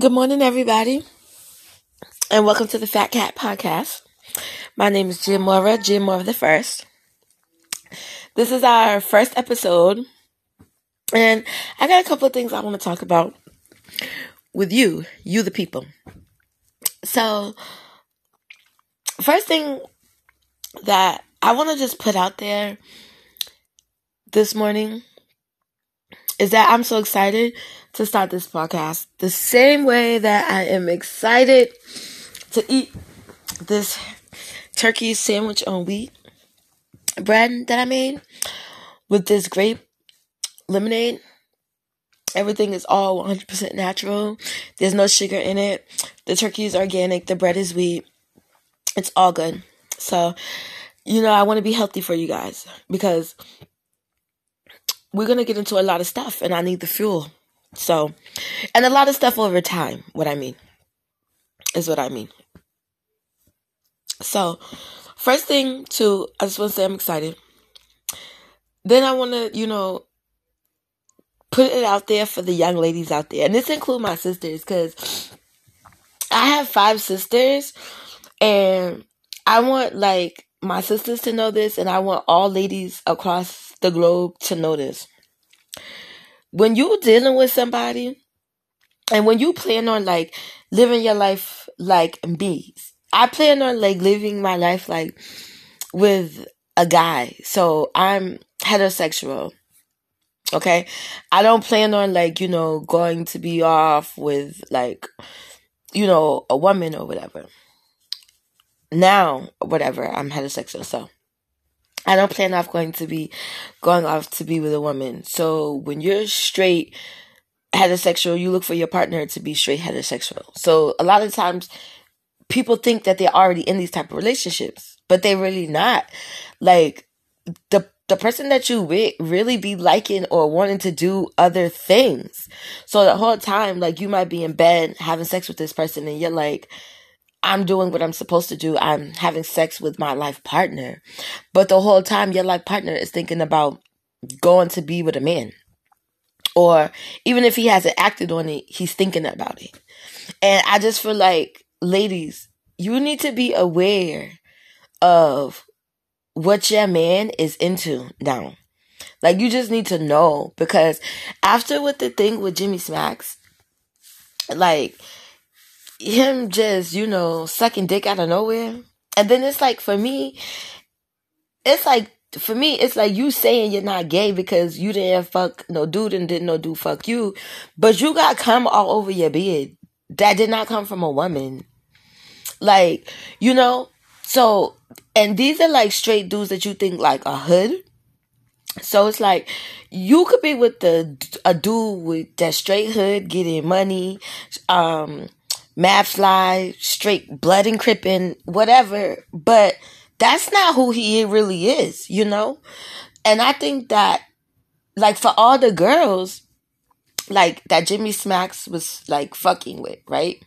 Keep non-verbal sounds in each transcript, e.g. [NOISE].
Good morning, everybody, and welcome to the Fat Cat Podcast. My name is Jim Mora, Jim Mora the First. This is our first episode, and I got a couple of things I want to talk about with you, you the people. So, first thing that I want to just put out there this morning is that I'm so excited to start this podcast the same way that I am excited to eat this turkey sandwich on wheat bread that I made with this grape lemonade. Everything is all 100% natural. There's no sugar in it. The turkey is organic. The bread is wheat. It's all good. So, you know, I want to be healthy for you guys because we're going to get into a lot of stuff and I need the fuel. So, and a lot of stuff over time, what I mean is what I mean. So, first thing to, I just want to say I'm excited. Then I want to, you know, put it out there for the young ladies out there. And this include my sisters because I have five sisters and I want like my sisters to know this and I want all ladies across the globe to know this when you're dealing with somebody and when you plan on like living your life like me, I plan on like living my life like with a guy. So I'm heterosexual. Okay. I don't plan on like, you know, going to be off with like, you know, a woman or whatever. Now, whatever, I'm heterosexual. So I don't plan off going to be going off to be with a woman. So when you're straight heterosexual, you look for your partner to be straight heterosexual. So a lot of times people think that they're already in these type of relationships, but they really not. Like the the person that you with really be liking or wanting to do other things. So the whole time, like you might be in bed having sex with this person and you're like, I'm doing what I'm supposed to do. I'm having sex with my life partner. But the whole time, your life partner is thinking about going to be with a man. Or even if he hasn't acted on it, he's thinking about it. And I just feel like, ladies, you need to be aware of what your man is into now. Like, you just need to know because after with the thing with Jimmy Smacks, like, him just, you know, sucking dick out of nowhere. And then it's like, for me, it's like, for me, it's like you saying you're not gay because you didn't fuck no dude and didn't no dude fuck you, but you got cum all over your bed. That did not come from a woman. Like, you know, so, and these are like straight dudes that you think like a hood. So it's like you could be with the a dude with that straight hood getting money, um, slide, straight blood and crippin', whatever. But that's not who he really is, you know? And I think that, like, for all the girls, like, that Jimmy Smacks was, like, fucking with, right?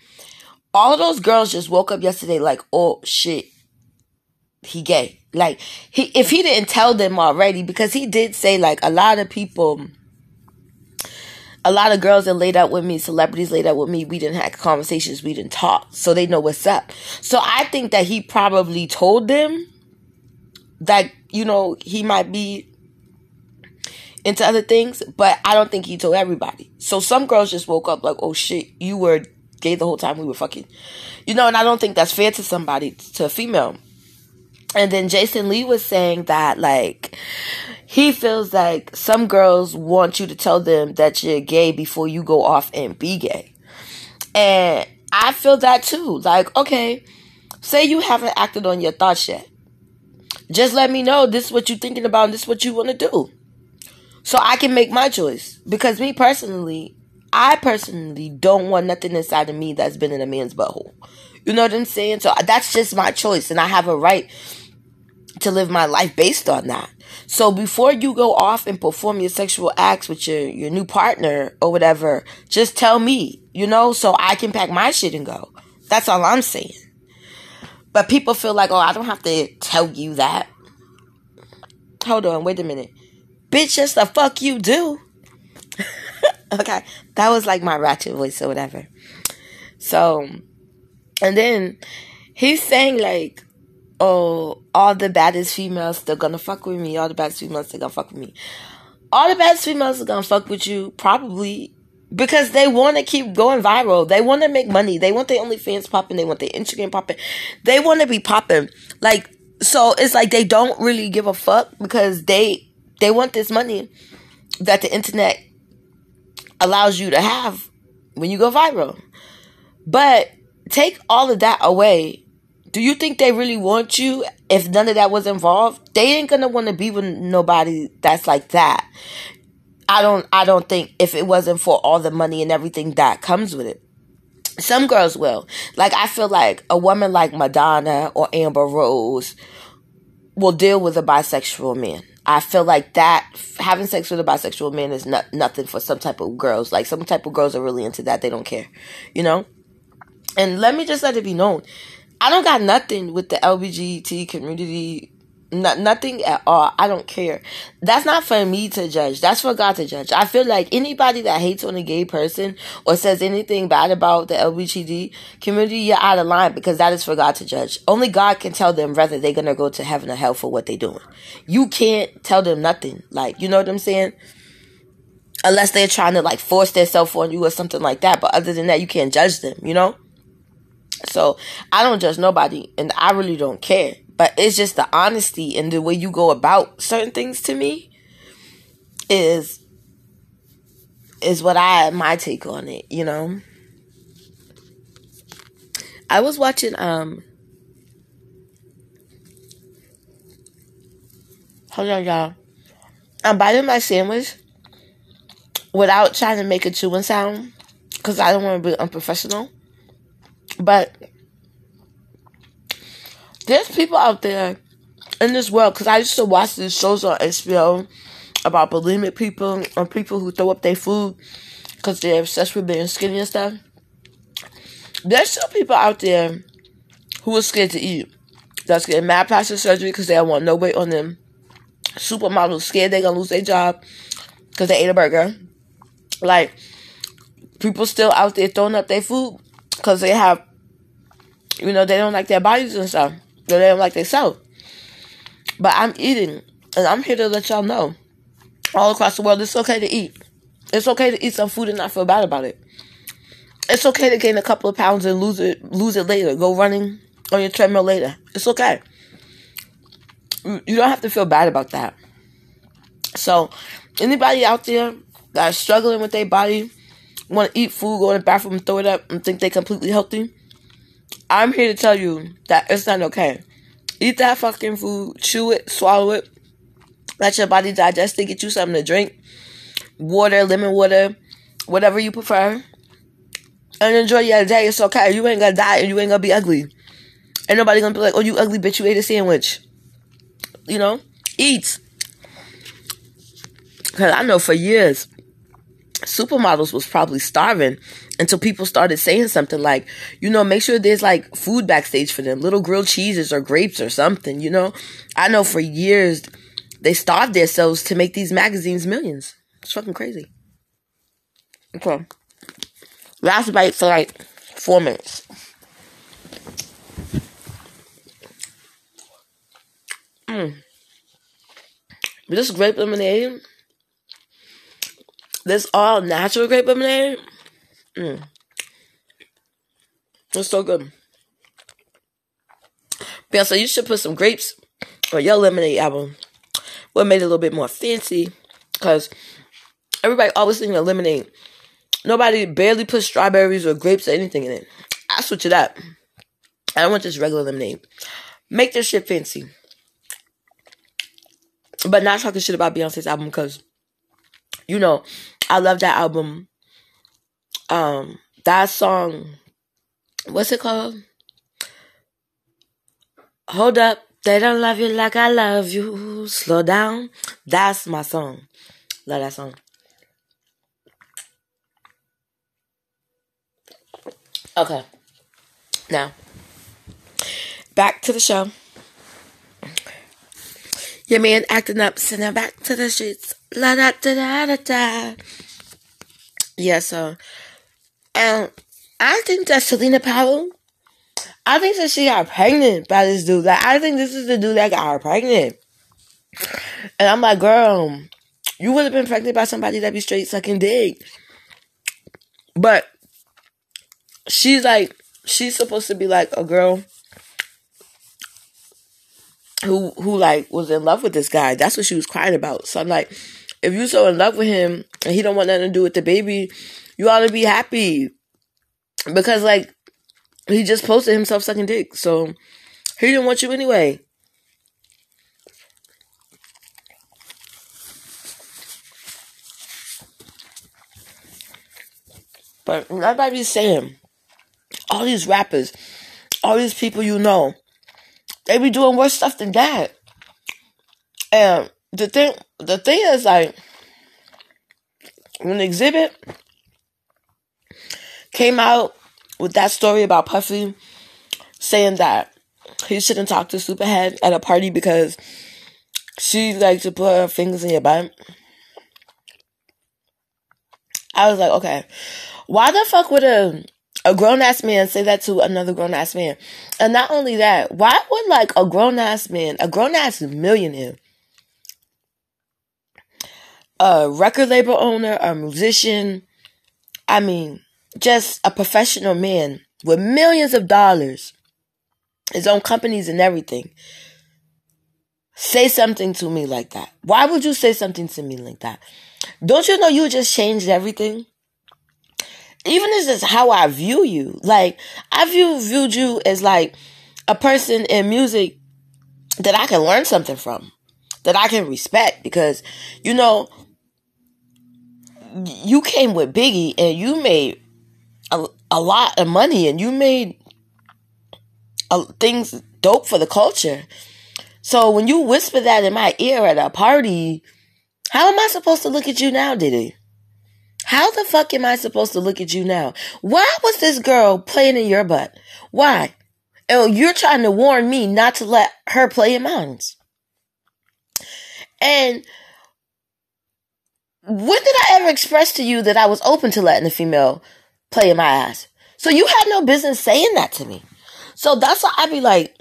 All of those girls just woke up yesterday like, oh, shit, he gay. Like, he, if he didn't tell them already, because he did say, like, a lot of people a lot of girls that laid out with me, celebrities laid out with me, we didn't have conversations, we didn't talk. So they know what's up. So I think that he probably told them that, you know, he might be into other things, but I don't think he told everybody. So some girls just woke up like, oh shit, you were gay the whole time we were fucking. You know, and I don't think that's fair to somebody, to a female. And then Jason Lee was saying that, like, he feels like some girls want you to tell them that you're gay before you go off and be gay. And I feel that too. Like, okay, say you haven't acted on your thoughts yet. Just let me know this is what you're thinking about and this is what you want to do. So I can make my choice. Because me personally, I personally don't want nothing inside of me that's been in a man's butthole. You know what I'm saying? So that's just my choice. And I have a right to live my life based on that. So before you go off and perform your sexual acts with your, your new partner or whatever, just tell me, you know, so I can pack my shit and go. That's all I'm saying. But people feel like, oh, I don't have to tell you that. Hold on, wait a minute. Bitch, just the fuck you do. [LAUGHS] okay, that was like my ratchet voice or whatever. So, and then he's saying like, oh, all the baddest females, they're gonna fuck with me. All the baddest females, they're gonna fuck with me. All the baddest females are gonna fuck with you, probably. Because they want to keep going viral. They want to make money. They want their OnlyFans popping. They want their Instagram popping. They want to be popping. Like, so it's like they don't really give a fuck because they, they want this money that the internet allows you to have when you go viral. But take all of that away. Do you think they really want you if none of that was involved? They ain't gonna want to be with nobody that's like that. I don't I don't think if it wasn't for all the money and everything that comes with it. Some girls will. Like I feel like a woman like Madonna or Amber Rose will deal with a bisexual man. I feel like that having sex with a bisexual man is not nothing for some type of girls. Like some type of girls are really into that. They don't care, you know. And let me just let it be known, I don't got nothing with the LGBT community not, nothing at all. I don't care. That's not for me to judge. That's for God to judge. I feel like anybody that hates on a gay person or says anything bad about the LGBT community, you're out of line because that is for God to judge. Only God can tell them whether they're gonna go to heaven or hell for what they're doing. You can't tell them nothing. Like, you know what I'm saying? Unless they're trying to like force themselves on you or something like that. But other than that, you can't judge them, you know? So I don't judge nobody and I really don't care. But it's just the honesty and the way you go about certain things to me is is what I my take on it, you know. I was watching um Hold on y'all. I'm biting my sandwich without trying to make a chewing sound because I don't want to be unprofessional. But there's people out there in this world because I used to watch these shows on HBO about bulimic people or people who throw up their food because they're obsessed with being skinny and stuff. There's still people out there who are scared to eat. That's getting mad plastic surgery because they don't want no weight on them. Supermodels scared they're gonna lose their job because they ate a burger. Like people still out there throwing up their food because they have, you know, they don't like their bodies and stuff they don't like themselves. But I'm eating, and I'm here to let y'all know, all across the world, it's okay to eat. It's okay to eat some food and not feel bad about it. It's okay to gain a couple of pounds and lose it, lose it later. Go running on your treadmill later. It's okay. You don't have to feel bad about that. So, anybody out there that's struggling with their body, want to eat food, go in the bathroom, throw it up, and think they're completely healthy, I'm here to tell you that it's not okay. Eat that fucking food, chew it, swallow it, let your body digest it, get you something to drink, water, lemon water, whatever you prefer, and enjoy your day. It's okay. You ain't gonna die and you ain't gonna be ugly. Ain't nobody gonna be like, oh, you ugly bitch, you ate a sandwich. You know? Eat. Because I know for years, supermodels was probably starving until people started saying something like, you know, make sure there's like food backstage for them, little grilled cheeses or grapes or something, you know? I know for years they starved themselves to make these magazines millions. It's fucking crazy. Okay. Last bite for like four minutes. Mm. This grape lemonade this all natural grape lemonade. Mm. It's so good. Yeah, so you should put some grapes on your lemonade album. What made it a little bit more fancy? Because everybody always thinking of lemonade. Nobody barely put strawberries or grapes or anything in it. I switch it up. I don't want just regular lemonade. Make this shit fancy. But not talking shit about Beyonce's album because, you know, I love that album. Um, that song, what's it called? Hold up, they don't love you like I love you. Slow down. That's my song. Love that song. Okay. Now, back to the show. Your man acting up, sending back to the streets. La da da da da da. Yeah, so and I think that Selena Powell, I think that she got pregnant by this dude. Like, I think this is the dude that got her pregnant. And I'm like, girl, you would have been pregnant by somebody that be straight sucking dick. But she's like, she's supposed to be like a girl who who like was in love with this guy. That's what she was crying about. So I'm like, if you're so in love with him and he don't want nothing to do with the baby, you ought to be happy because like he just posted himself sucking dick. So he didn't want you anyway. But everybody's saying, all these rappers, all these people you know, they be doing worse stuff than that. And the thing, the thing is like, when the Xzibit came out with that story about Puffy saying that he shouldn't talk to Superhead at a party because she likes to put her fingers in your butt. I was like, okay, why the fuck would a a grown ass man say that to another grown ass man? And not only that, why would like a grown ass man, a grown ass millionaire, a record label owner, a musician, I mean, just a professional man with millions of dollars, his own companies and everything, say something to me like that? Why would you say something to me like that? Don't you know you just changed everything? even this is how I view you. Like I view viewed you as like a person in music that I can learn something from, that I can respect because you know you came with Biggie and you made a, a lot of money and you made uh, things dope for the culture. So when you whisper that in my ear at a party, how am I supposed to look at you now, Diddy? How the fuck am I supposed to look at you now? Why was this girl playing in your butt? Why? Oh, you're trying to warn me not to let her play in mine. And when did I ever express to you that I was open to letting a female play in my ass? So you had no business saying that to me. So that's why I be like,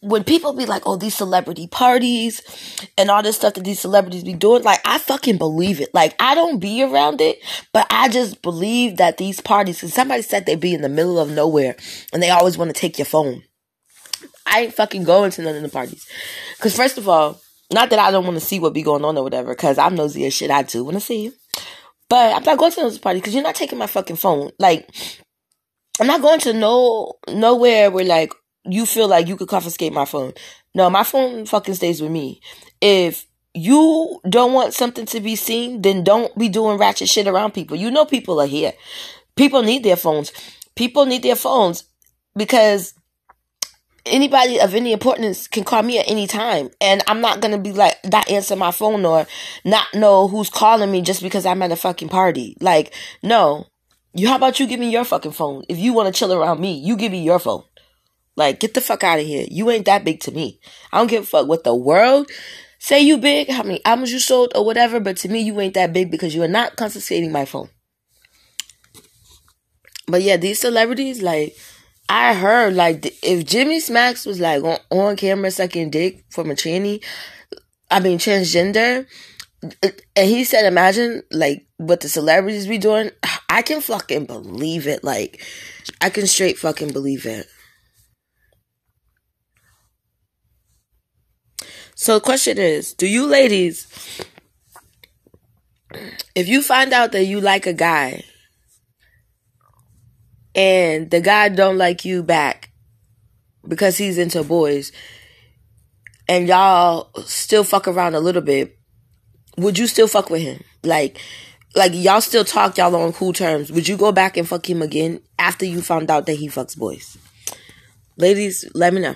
when people be like, oh, these celebrity parties and all this stuff that these celebrities be doing, like, I fucking believe it. Like, I don't be around it, but I just believe that these parties, because somebody said they be in the middle of nowhere and they always want to take your phone. I ain't fucking going to none of the parties. Because, first of all, not that I don't want to see what be going on or whatever, because I'm nosy as shit. I do want to see you. But I'm not going to those parties because you're not taking my fucking phone. Like, I'm not going to no nowhere where like you feel like you could confiscate my phone. No, my phone fucking stays with me. If you don't want something to be seen, then don't be doing ratchet shit around people. You know people are here. People need their phones. People need their phones because anybody of any importance can call me at any time. And I'm not gonna be like not answer my phone or not know who's calling me just because I'm at a fucking party. Like, no. You how about you give me your fucking phone? If you wanna chill around me, you give me your phone. Like, get the fuck out of here. You ain't that big to me. I don't give a fuck what the world say you big, how many albums you sold or whatever, but to me you ain't that big because you are not confiscating my phone. But yeah, these celebrities, like, I heard, like, if Jimmy Smacks was, like, on, on camera sucking dick from a tranny, I mean, transgender, and he said, imagine, like, what the celebrities be doing, I can fucking believe it. Like, I can straight fucking believe it. So the question is, do you ladies, if you find out that you like a guy and the guy don't like you back because he's into boys and y'all still fuck around a little bit, would you still fuck with him? Like, like y'all still talk y'all on cool terms. Would you go back and fuck him again after you found out that he fucks boys? Ladies, let me know.